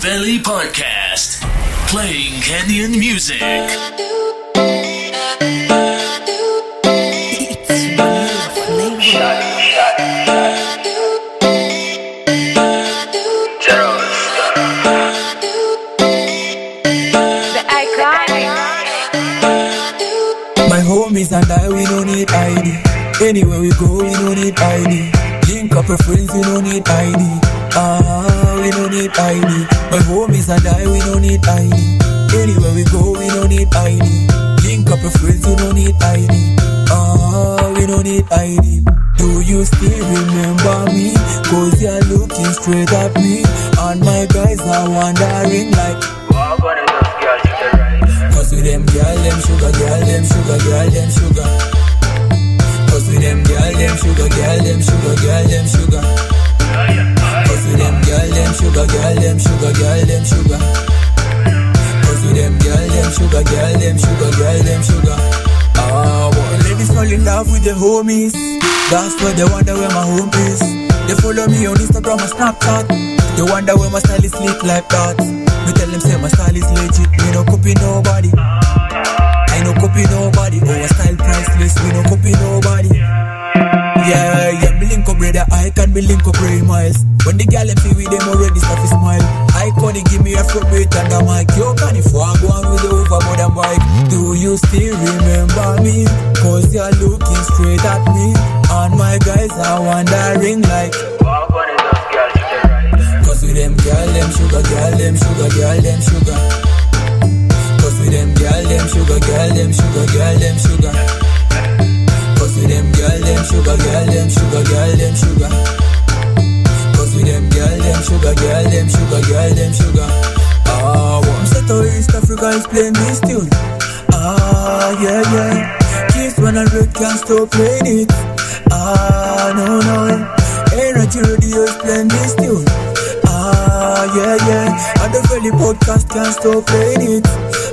Valley Podcast, playing Kenyan music. The iconic. My homies and I, we don't need ID. Anywhere we go, we don't need ID. Link up with friends, we don't need ID. Ah, we don't need ID. My homies and I, we don't need ID. Anywhere we go, we don't need ID. Link up with friends, we don't need ID. Ah, we don't need ID. Do you still remember me? Cause you're looking straight at me. And my guys are wondering like, Cause with them girl, them sugar, girl, them sugar, girl, them sugar. Cause with them girl, them sugar, girl, them sugar, girl, them sugar. Sugar, girl, them sugar, girl, them sugar. Ah, boy, ladies fall in love with the homies. That's why they wonder where my home is. They follow me on Instagram and Snapchat. They wonder where my style is slick like that. Me tell them say my style is legit. Me no copy nobody. I no copy nobody. Oh, Our style priceless. We no copy nobody. Yeah, yeah, me link up brother, I can be link up Ray Miles. When the gal see with them already stuff is smile. Iconic give me a fruit beat and I'm yo, can if I go on with the overboard and bike? Do you still remember me? Cause you're looking straight at me. And my guys are wondering like, Cause with them girl, them sugar, girl, them sugar, girl, them sugar. Cause with them girl, them sugar, girl, them sugar, girl, them sugar. Sugar, girl, them sugar, girl, them sugar. Cause with them girl, them sugar, girl, them sugar, girl, them sugar. Ah, one set to East Africa is playing this tune. Ah, yeah, yeah. Kiss when I red can't stop playing it. Ah, no, no. Energy radio is playing this tune. Ah, yeah, yeah. And the Valley podcast can't stop playing it.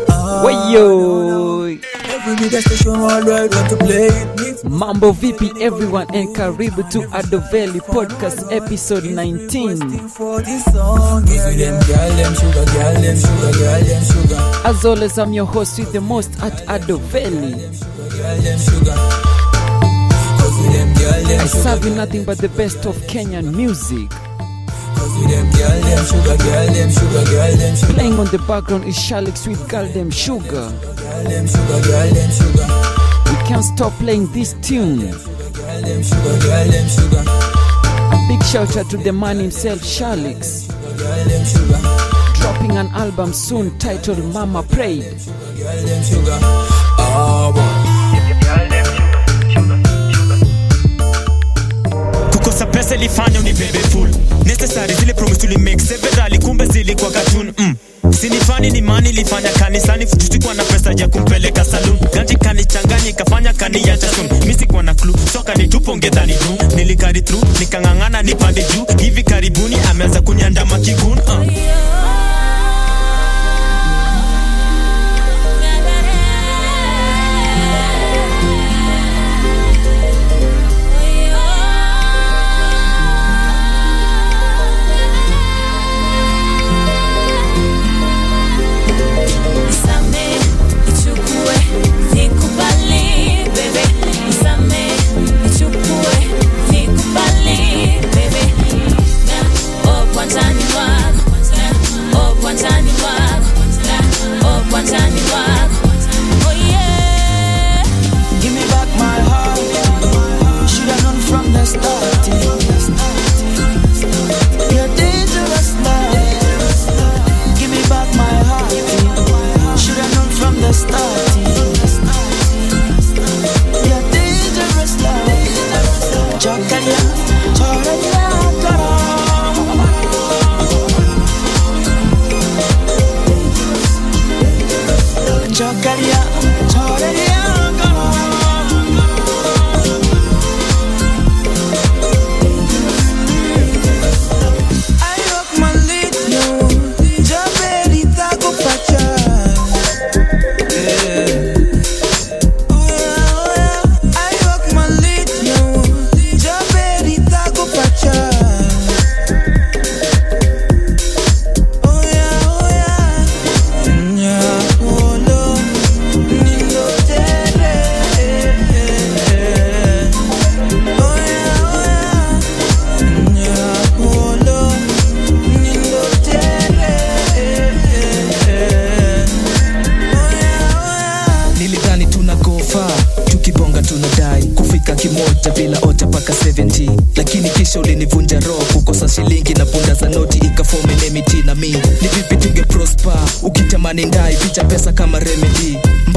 Ah, Wayo! Every media station worldwide want to play it. Mambo vipi everyone and karibu to Adoveli podcast episode 19. for this song. Cause with them girl, them sugar, girl, them sugar, girl, them sugar. As always, I'm your host with the most at Adoveli. Girl, them sugar. Cause with them girl, them I sugar. serve you nothing but the best of Kenyan music. On the background is Shalix with Girl Them Sugar. We can't stop playing this tune. A big shout out to the man himself, Shalix. Dropping an album soon titled Mama Prayed. Ah, pesa ilifanya unibebe full. Necessary zile promise tulimake severally kumbe zilikuwa katun mm. sinifani ni mani ilifanya kanisani. Tusikuwa na pesa ya kumpeleka salun ganji kanichanganya ikafanya kani ya chasun sikuwa na klu so kanitupo juu. Nilikari through nikang'ang'ana nipande juu. Hivi karibuni ameanza kunyandama kigun uh.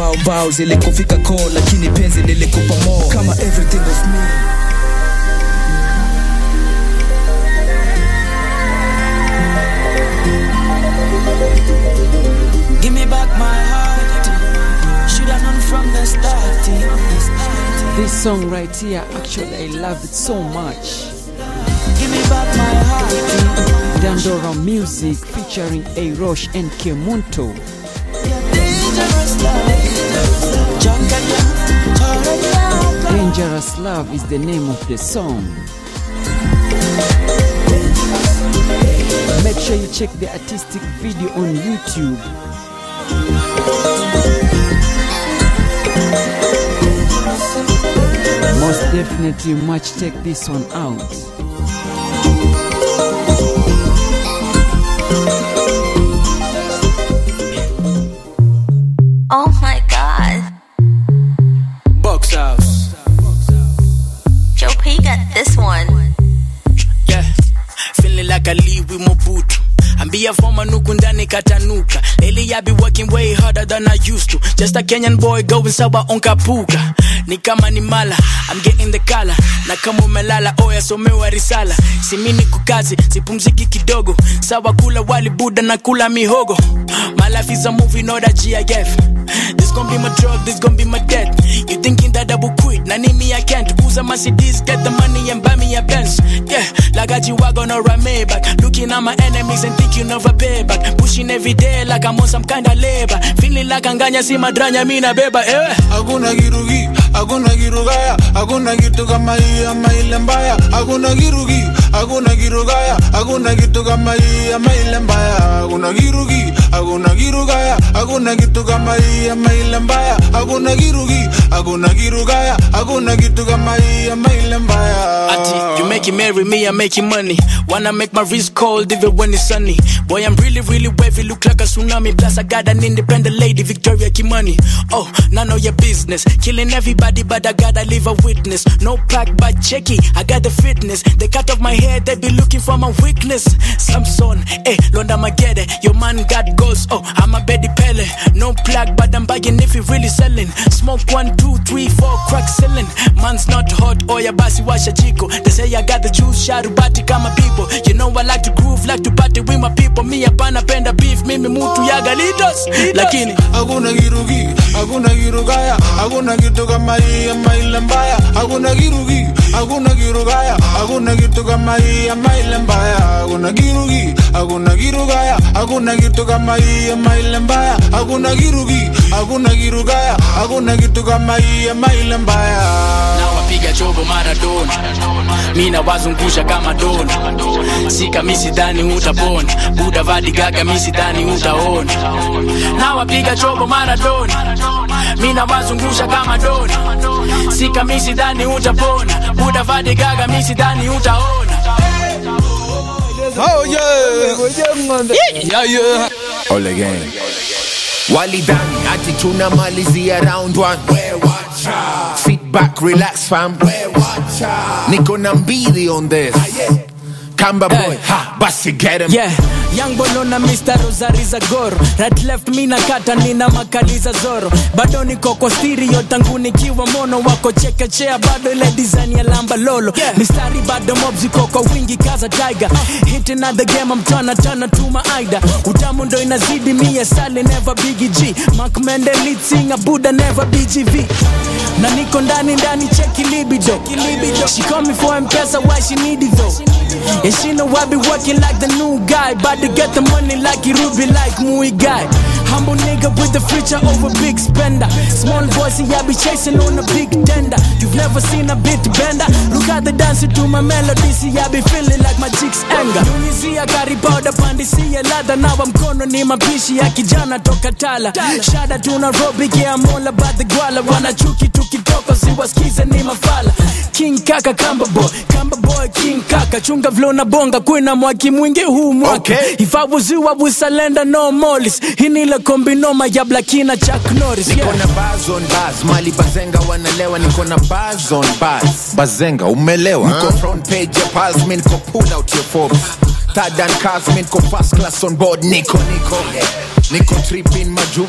Mbao mbao zilikufika koo lakini penzi lilikupa mo kama everything of me Give me back my heart. Shoulda known from the start. This song right here, actually, I love it so much. Give me back my heart. Dandora Music featuring A Roche and Kemunto. Dangerous Love is the name of the song. Make sure you check the artistic video on YouTube. Most definitely, much check this one out. Than I used to. Just a Kenyan boy going sawa on kapuka ni kama ni mala I'm getting the color. Na kama umelala oya somewa risala. Simini kukazi sipumziki kidogo. Sawa kula wali buda na kula mihogo. My life is a movie not a GIF this gon' be my drug this gon' be my death. You thinking that I will quit na nimi I can't? Uza CDs get the money and buy me a Benz. Yeah like a G-Wagon or a Maybach looking at my enemies and thinking of a payback. Pushing every day like I'm on some kind of labor. Feeling like anganya si madranya mina beba eh. Hakuna hakuna kirugaya hakuna kitu kama hii ama ile mbaya. Hakuna kirugi hakuna kirugaya hakuna kitu kama hii ama ile mbaya hakuna kirugi hakuna kirugaya hakuna kitu kama hii ama ile mbaya hakuna kirugi hakuna kirugaya hakuna kitu kama hii ama ile mbaya Ati, you making marry me, I'm making money. Wanna make my wrist cold even when it's sunny. Boy, I'm really, really wavy, look like a tsunami. Plus, I got an independent lady, Victoria Kimani. Oh, none of your business. Killing everybody, but I gotta leave a witness. No pack, but checky, I got the fitness. They cut off my hair, they be looking for my weakness. Samson, eh, Londa Magede, your man got goals. Oh, I'm a Betty Pele. No plug, but I'm buying if you really selling. Smoke one, two, three, four, crack selling. Man's not hot, oh, yeah, basi washa chico They say I got the juice, sharubati kama people. You know I like to groove, like to party with my people. Me hapana penda beef, mimi mutu ya galitos. Lakini, hakuna kirugi hakuna kirugaya hakuna kitu kama hii ama ile mbaya hakuna kirugi hakuna kirugaya hakuna kitu kama hii ama ile mbaya. Hakuna kirugi hakuna kirugaya hakuna kitu kama hii ama ile mbaya. Hakuna kirugi ya chobo maradona mina wazungusha kama dona sika misidhani utapona buda vadigaga misidhani utaona nawapiga chobo maradona mina wazungusha kama dona sika misidhani utapona buda vadigaga misidhani utaona Oh yeah. Yeah, yeah. All again. Walidhani ati tunamalizia round one. Wewe wacha. Back, relax fam. Niko na mbili on this. Ah, Kamba boy, ha, basi get him. Yeah, young bono na Mr. Rosari za goro Right left mi nakata nina makaliza zoro. Bado niko kwa stereo tangu nikiwa mono. Wako chekechea bado ile design ya lamba lolo. Yeah. Mistari bado mobs iko kwa wingi kaza tiger. Hitting at the game I'm tana to my aida. Utamu ndo inazidi mie sali never Biggie G. Mark Mende lead Buddha never BGV na niko ndani ndani cheki libido. She call me for M-Pesa why she need it though And she know I be working like the new guy. About to get the money like it Ruby like Mui guy. Humble nigga with the future over big spender. Small boy see I be chasing on a big tender. You've never seen a bit bender. Look at the dancing to my melody. See I be feeling like my chicks anger. Tunisia karibauda pandisia ladha Nawa mkono ni mapishi ya kijana toka tala. Shada tuna Nairobi yeah I'm all about the gwala Wanachuki tukitoko siwasikize ni mafala King kaka kamba boy. Kamba boy king kaka. Chunga vlo na bonga kwina mwaki mwingi huu mwaka Okay. if I was you I would surrender no mollies hinile kombinoma ya blakina Chuck Norris yeah. niko na bars on bars mali bazenga wanalewa niko na bars on bars bazenga umelewa? Niko front page ya pals mi niko pull out your forbes. Third and cars mi niko first class on board. Niko niko niko tripping maju.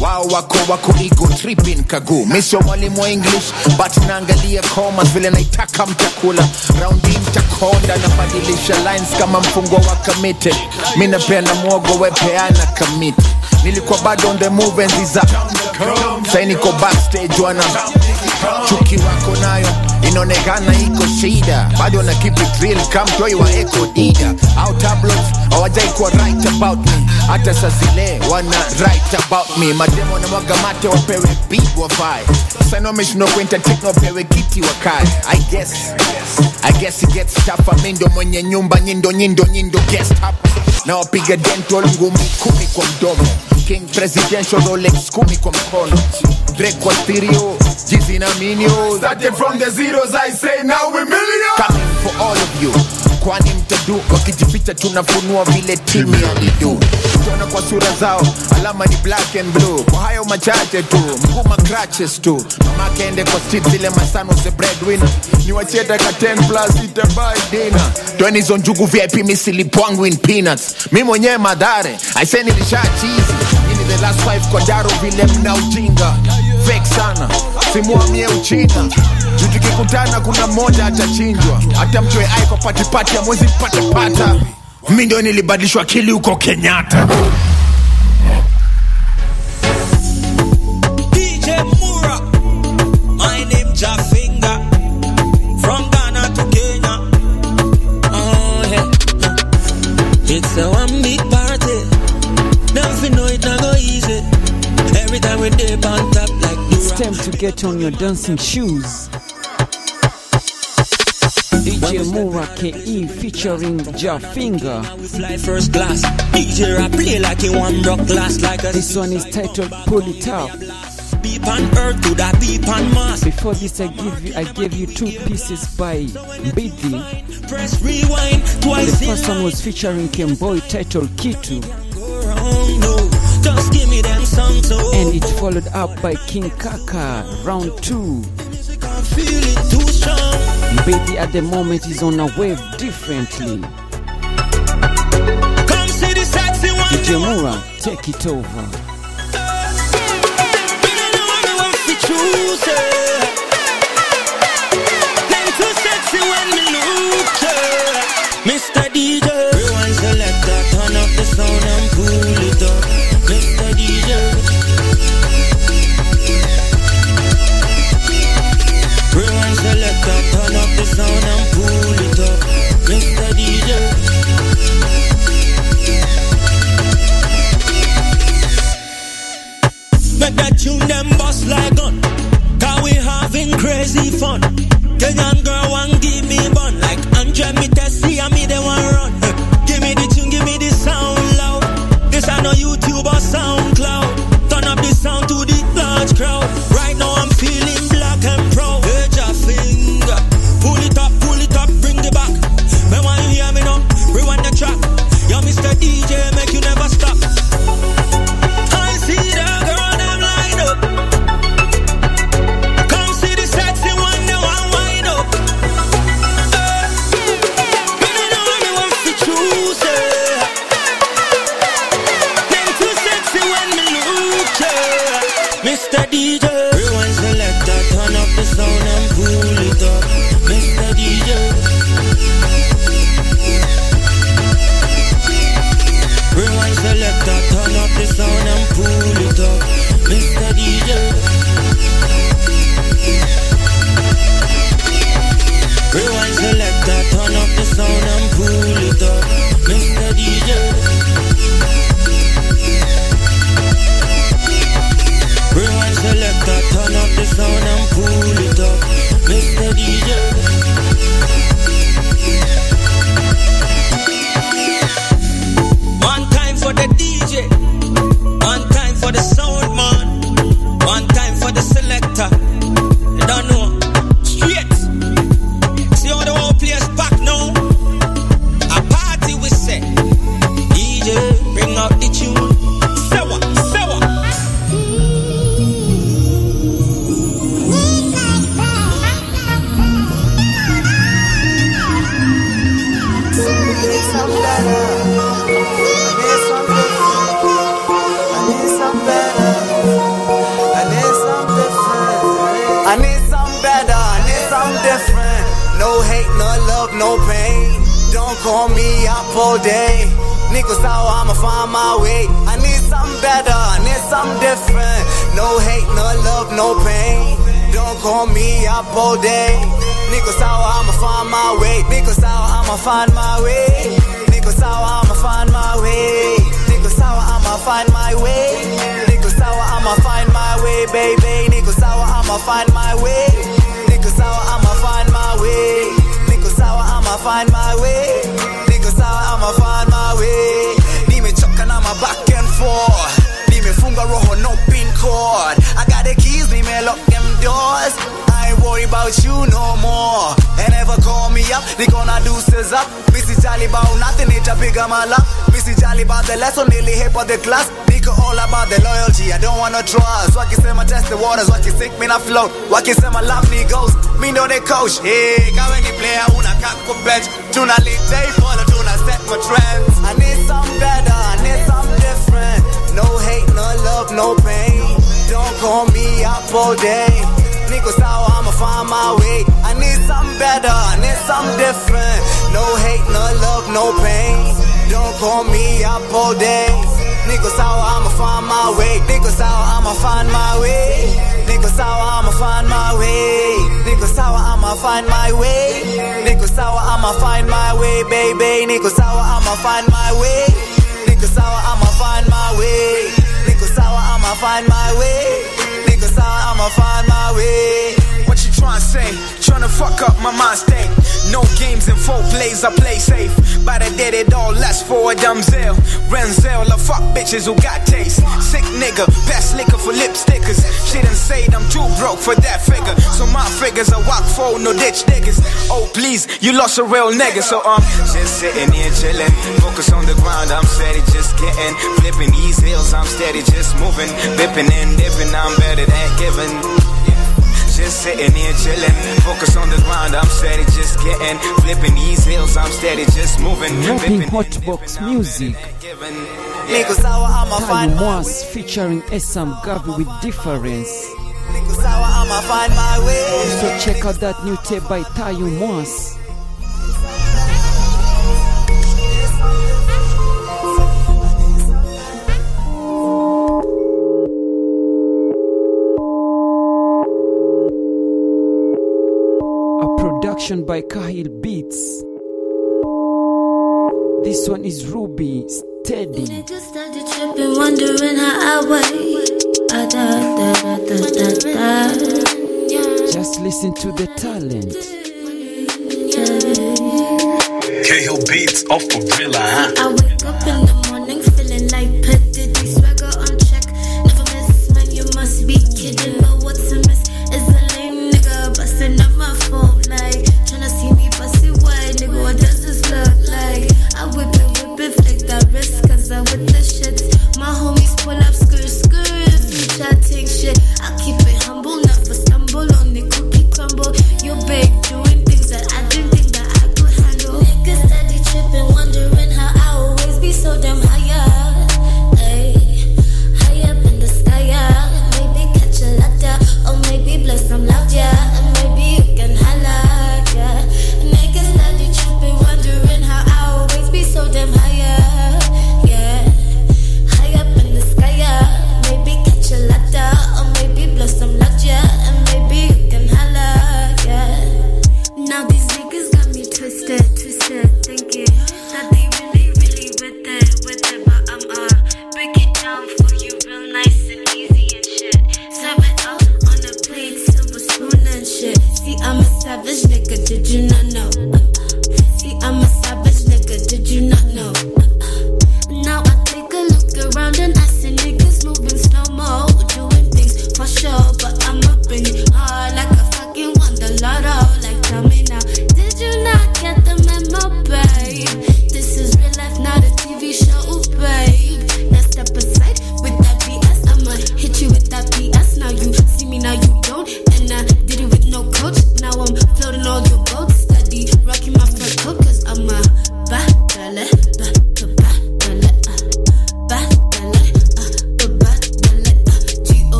Wao wako wako ego tripping kagu. Mi sio mwalimu wa english but naangalia koma vile naitaka mtakula. Raundi mtakonda nabadilisha lines kama mfungwa wa kamite mi napenda mwogo wepeana kamiti nilikuwa bado on the move enzi za sai niko backstage wana. Chuki wako nayo inaonekana iko shida. Bado na keep it real kamtoi wa eko dida. Au tabloids hawajai kuwa right about me. Hata saa wana right about me. Mademo na mwaga mate wapewe beat wafae. Sana wameshindwa kuentertain wapewe kiti wakae i guess i guess it gets tougher mi ndo mwenye nyumba nyindo nyindo nyindo guest hapa na wapiga dental ngumi kumi kwa mdomo. King presidential rolex kumi kwa mkono Drake kwa stereo jizi na Minions. Started from the zeros i say now we million coming for all of you. Kwani mtadu wakijificha tunafunua vile timu ya lidu utaona kwa sura zao alama ni black and blue. Kwa hayo machache tu mguma crutches tu. Mama kaende kwa street zile masano the breadwinner. Ni wacheta ka 10 plus itabai dinner. Tweni zo njugu vip misilipwangu in peanuts. Mi mwenyewe madhare say nilisha cheese. Ini the last five kwa daro vile mna ujinga fake sana. Simuamie uchina. Juu tukikutana kuna mmoja atachinjwa. Hata mchoe ai kwa patipati amwezi mpatapata mi ndio nilibadilishwa akili huko kenyatta to get on your dancing shoes. DJ Mura KE featuring Jafinga. fly first class. DJ I play like he one rock glass like a This one is titled Pull It Up. beep on earth to that beep on Mars. Before this, I give you I gave you two pieces by Mbidi. Press rewind The twice in first one was featuring Kemboy titled Kitu. Just give me so and it followed up by King Kaka, round two. can't feel it too strong. Mbidi at the moment is on a wave differently. Come see the sexy one. DJ Mura, take it over. Niko sawa, I'ma find my way. Niko sawa, I'ma find my way. Niko sawa, I'ma find my way. Niko sawa, I'ma find my way, baby. Niko sawa, I'ma find my way. Niko sawa, I'ma find my way. Niko sawa, I'ma find my way. Niko sawa, I'ma find my way. Nimechoka na my back and forth. Nimefunga roho no pin code. I got the keys, nime lock them doors. Worry about you no more. And ever call me up, niko na deuces up. Missy jali about nothing, nitapiga mala. Missy jali about the lesson, nearly hip of the class. Niko all about the loyalty, I don't wanna trust. Wakisema test the waters, wakisink me na float. Wakisema love me goes, me know they coach. Hey, kawe ni player, una kako bench. Tuna lead day follow, tuna set my trends. I need something better, I need something different. No hate, no love, no pain. Don't call me up all day. Niko sawa, I'ma find my way. I need something better, I need something different. No hate, no love, no pain. Don't call me up all day. Niko sawa, I'ma find my way. Niko sawa, I'ma find my way. Niko sawa, I'ma find my way. Niko sawa, I'ma find my way. Niko sawa, I'ma find my way, baby. Niko sawa, I'ma find my way. Sawa, I'ma find my way. Sawa, I'ma find my way. Sawa, I'ma find my way. You tryna say? Tryna fuck up my mind state. No games and four plays, I play safe. But I did it all less for a Dumzel. Renzel, I fuck bitches who got taste. Sick nigga, best liquor for lip stickers. She done said I'm too broke for that figure. So my figures I walk for, no ditch niggas. Oh please, you lost a real nigga. So I'm just sitting here chilling. Focus on the ground, I'm steady just getting. Flipping these hills, I'm steady just moving. Bipping and dipping, I'm better than giving. Just sitting here chilling. Focus on the ground, I'm steady just getting. Flipping these hills, I'm steady just moving. Rapping Hotbox Music. Niko sawa, I'ma Tayo find my Mwas featuring Esam Gavi with Difference. Niko sawa, I'ma find my way. So check out that new tape by Tayo Mwas. Production by Kahil Beats. This one is Ruby Steady. Niggas started tripping, wondering how I wait. Just listen to the talent. Cahill Beats off for Brilla, huh?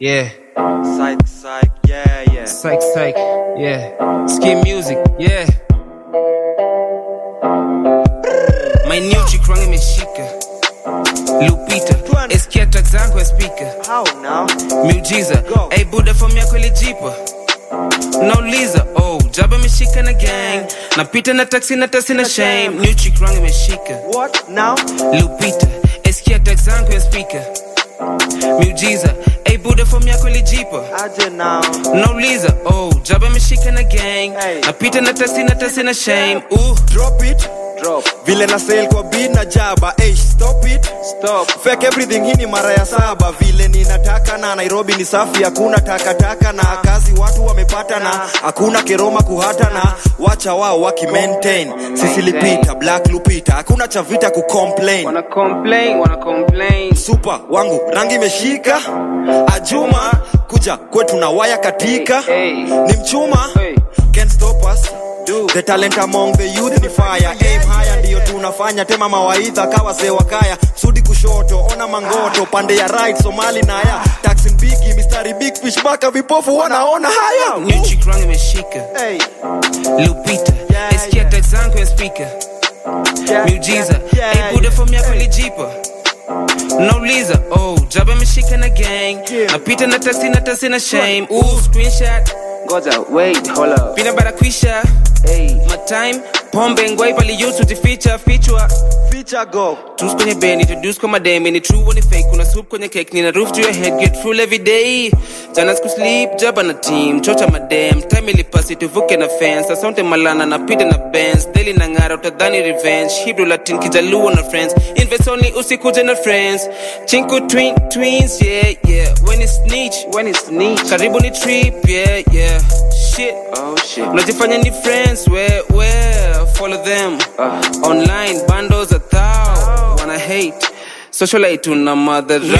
Yeah. Psych, psych, yeah, yeah. Psych, psych. Yeah. Skin music. Yeah. My new chick rangi imeshika. Lupita. Eskia track zangu ya speaker. How now? Miujiza. Hey Buddha from yako ilijipa. Nauliza, oh, jaba imeshika na gang. Napita na taxi na tasi na shame. New chick rangi imeshika. What now? Lupita. Eskia track zangu ya speaker. Miujiza. Hey Buddha from yako ilijipa. Nauliza, oh, jaba imeshika na gang. Napita na taxi na tasi na shame. Ooh. Drop it. Drop. Vile na sail kwa beat na jaba hey, stop it stop. Fake everything hii ni mara ya saba. Vile ninataka na Nairobi ni safi hakuna takataka na kazi watu wamepata na hakuna keroma kuhata na wacha wao waki maintain. Sisi lipita black lupita hakuna cha vita ku complain. Wana complain wana complain. Super wangu rangi imeshika. Ajuma kuja kwetu na waya katika. Ni mchuma can't stop us. The talent among the youth ni fire. Aim ndio tunafanya tema mawaidha kawa zewa kaya sudi kushoto ona mangoto pande ya right somali na ya taxi mistari big fish mpaka vipofu wanaona haya nchikrang imeshika hey. lupita yeah, eskia yeah. tek zangu ya spika yeah, miujiza yeah, yeah, ibuda fomu yako hey. nauliza oh, jaba ameshika na gang yeah. napita na tasi na tasi na shame Ooh, screenshot. Goza, wait, hold up. pina barakwisha hey. matime Pombe ngwai pali fichwa. Feature go. Tus kwenye ben introduce kwa madem, ni true ni fake. Kuna soup kwenye cake, nina roof to your head, get full every day. Jana siku sleep, jaba na team, chocha madem. Time ilipasi tuvuke na fence, asante malana na pita na Benz. Daily na ngara, utadhani revenge. Hebrew Latin, kijaluo na friends. Invest only, usikuje na friends. chinku twin, twins, yeah, yeah. When it's snitch, when it's snitch. Karibu ni trip, yeah, yeah. Shit, oh shit. Unajifanya ni friends, where, where? Follow them. Uh, online, bundles a thou. Wanna hate. Socialite una.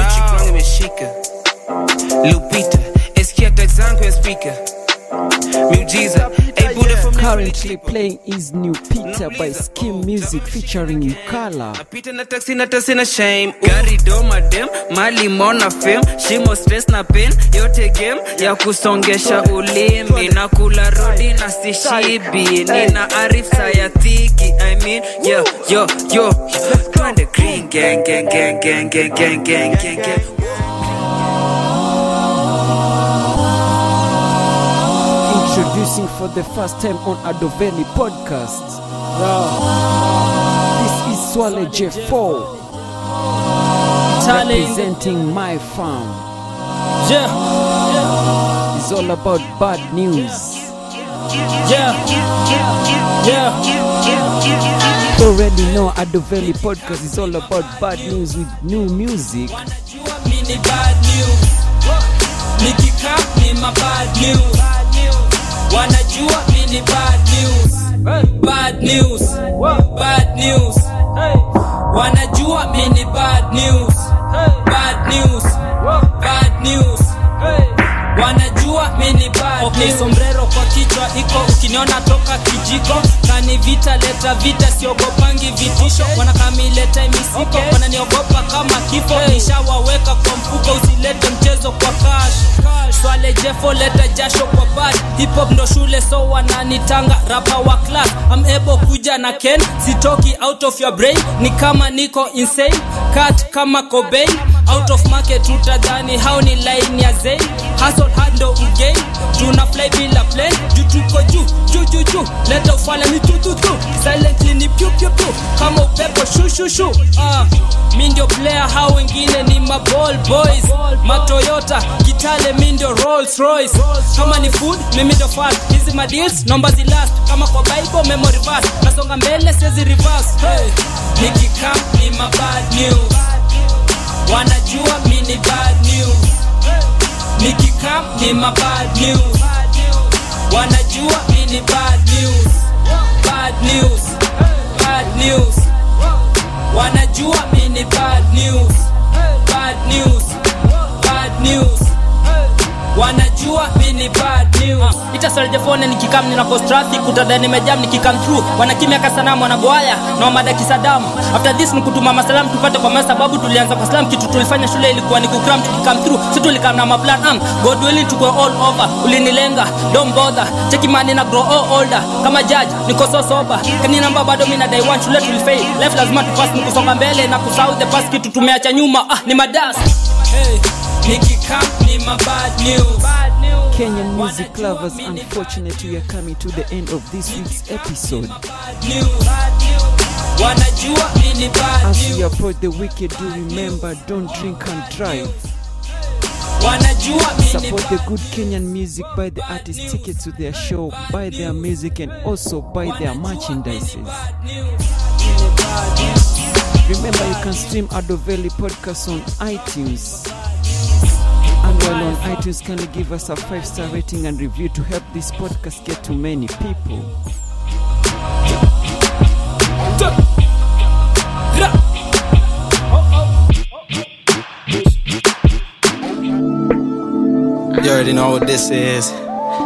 Chick rangi imeshika. Lupita. Eskia track zangu ya speaker. Hey Buddha from Currently playing is New Peter by Skim Music featuring Ukala. Napita na taxi na tasi na shame. Gari do madem, mali mona fame, shimo stress na pain, yote game ya kusongesha ulimi. Na kula rodi na sishibi, nina arifsa ya tiki. I mean, yo, yo, yo, twende green gang, gang, gang, gang, gang, gang, gang, gang, Introducing for the first time on Adoveli podcast. This is Swale J4 representing my farm. Yeah. It's all about bad news. Yeah. Yeah. You already know Adoveli podcast is all about bad news with new music. Mi ni bad news. Wanajua mi ni bad news. Bad news. Bad news. Wanajua mi ni bad news. Bad news. Bad news. Wanajua mi ni bad okay, sombrero kwa kichwa iko ukiniona toka kijiko kani vita leta vita siogopangi vitisho. Wanakamileta misiko wananiogopa kama kifo. Nishawaweka kwa mfuko usilete mchezo kwa kash swale jefo leta jasho kwa bad. Hip hop ndo shule so wananitanga. Rapa wa class I'm able kuja na ken. Sitoki out of your brain ni kama niko insane. Cut kama Cobain out of market utadhani hao ni line ya Zayn. Hustle hando ndo tuna fly bila plane juu tuko juu juu juu juu. Leta ufala ni tu tu tu silently ni pyu pyu pyu kama upepo shu shu shu ah mi ndio player hao wengine ni maball boys. Matoyota kitale mi ndio rolls royce. Kama ni food mimi ndio fast. Hizi madeals nomba zilast kama kwa bible memory verse. Nasonga mbele sezi reverse. Hey. nikikam ni mabad news ni ma bad news. Wanajua mi ni bad news. Bad news. Bad news. Wanajua mi ni bad news. Bad news. Bad news wanajua mini bad news. Itasaljafone nikikam nina post traffic utada nimejam nikikam through. Wanakimya kasanamu wanagoaya na wamadaki sadamu after this ni kutuma masalam tupate kwa masa sababu tulianza kwa slam. Kitu tulifanya shule ilikuwa ni kukram tukikam through. Si tulikam na maplan am. God willing tukwe all over. Ulinilenga don't bother. Cheki mani na grow all older. Kama judge niko so sober. Kani namba bado mimi na day one shule tulifail life lazima tupass ni kusonga mbele na kusahau the past. Kitu tumeacha nyuma ah ni madas hey Kenyan music lovers, unfortunately, we are coming to the end of this week's episode. As we approach the weekend, do remember don't drink and drive. Support the good Kenyan music, buy the artist tickets to their show, buy their music, and also buy their merchandises. Remember, you can stream Adoveli podcast on iTunes. While on iTunes, can you give us a five star rating and review to help this podcast get to many people? You already know what this is.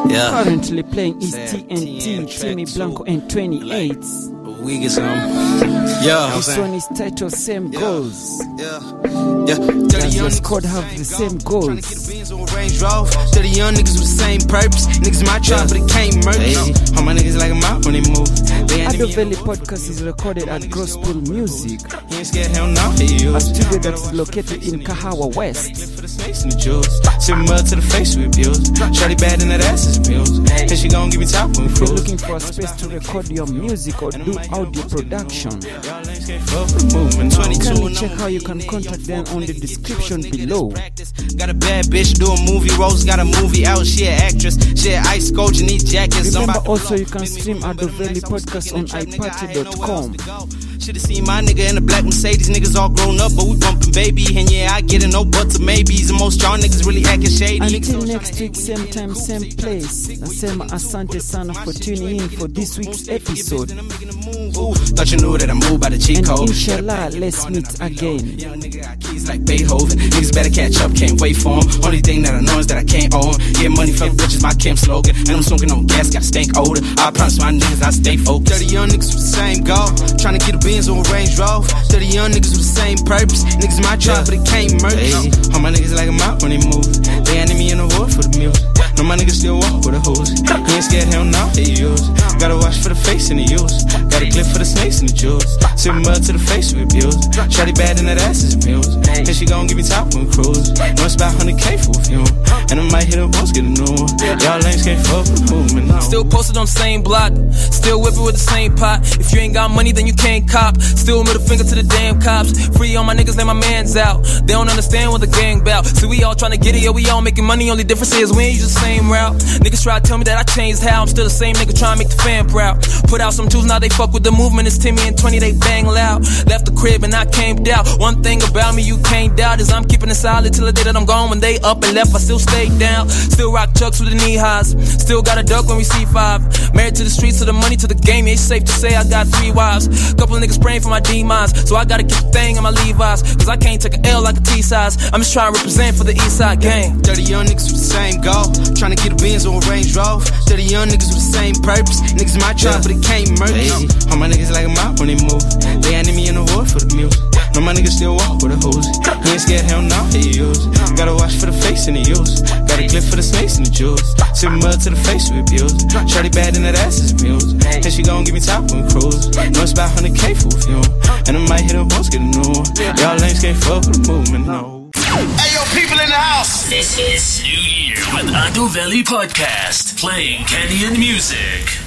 Yeah. Currently playing is TNT, Timmy Blanco, and 28. We get some. Yeah. This one is titled Same Goals. Yeah. Does your squad have the same goals? Range Rover, 30 young niggas with the same purpose. Niggas my tribe, but it can't murder. All my niggas like a mouth when they move. They enemy Valley podcast is recorded at Gospel Music, He ain't scared, hell no. A studio that is located in Kahawa West. For the snakes and the jewels. Sip mud to the face with abuse. Shorty bad and that ass is abuse. And she gon' give me top when we If you're looking for a space to record your music or do audio production, Y'all ain't scared for the movement. 22 kindly check how you can contact them on the description below. Got a bad bitch doing movie roles, got a movie out, she an actress. She an ice coach these jackets. Remember also you can stream Ado Valley podcast on iParty.com. Should've seen my nigga in a black Mercedes. Niggas all grown up, but we bumping baby. And yeah, I get it, no buts or maybes. And most y'all niggas really acting shady. Until next week, same time, same place. Nasema asante sana for tuning in for this week's episode. Ooh, thought you knew that I moved by the cheat And code. inshallah, let's meet again. Young nigga got keys like Beethoven. Niggas better catch up, can't wait for for 'em. Only thing that I know is that I can't own. Get money, fuck bitches, my camp slogan. And I'm smoking on gas, got stank odor. I promise my niggas I stay focused. 30 young niggas with the same goal. Tryna get a Benz on a Range Rover. 30 young niggas with the same purpose. Niggas my tribe, but it can't merge. All my niggas like a mouth when they move. They enemy in the war for the music. No, my niggas still walk with a hose. He ain't scared, hell no, they use. Gotta watch for the face in the use. Got a clip for the snakes and the jewels. Sip mud to the face with abuse. Shotty bad and that ass is abused. And she gon' give me top when we cruise. No, it's about 100k for a few. And I might hit a boss, get a new one. Y'all ain't scared for the movement, no. Still posted on the same block, still whipping with the same pot. If you ain't got money, then you can't cop. Still middle finger to the damn cops. Free all my niggas, let my mans out. They don't understand what the gang bout. See, we all tryna get it, yeah, we all making money. Only difference is we ain't use the same route. Niggas try to tell me that I changed how. I'm still the same nigga trying to make the fan proud. Put out some tools, now they fuck with the movement. It's Timmy and 20, they bang loud. Left the crib and I came down. One thing about me you can't doubt is I'm keeping it solid till the day that I'm gone. When they up and left, I still stay down. Still rock chucks with the knee highs. Still got a duck when we see five. Married to the streets, to the money, to the game. It's safe to say I got three wives. Couple of niggas praying for my demise. So I gotta keep the thing in my Levi's. Cause I can't take a L like a T size. I'm just trying to represent for the East Side gang. 30 young niggas with the same goal. Tryna get a Benz on a Range Rover. 30 young niggas with the same purpose. Niggas my tribe, but it can't merge. All my niggas like a mouth when they move. They enemy in the war for the music. No, my niggas still walk with a hose. He ain't scared, hell no, he use. Gotta watch for the face in the use. Got a clip for the snakes and the jewels. Sip mud to the face with abuse. Shorty bad and that ass is abused. And she gon' give me top when we cruise. No, it's about 100k for a few. And I might hit a boss, get a new one. Y'all ain't scared for the movement, no. Hey, yo, people in the house. This is New Year with Ando Valley Podcast, playing Kenyan music.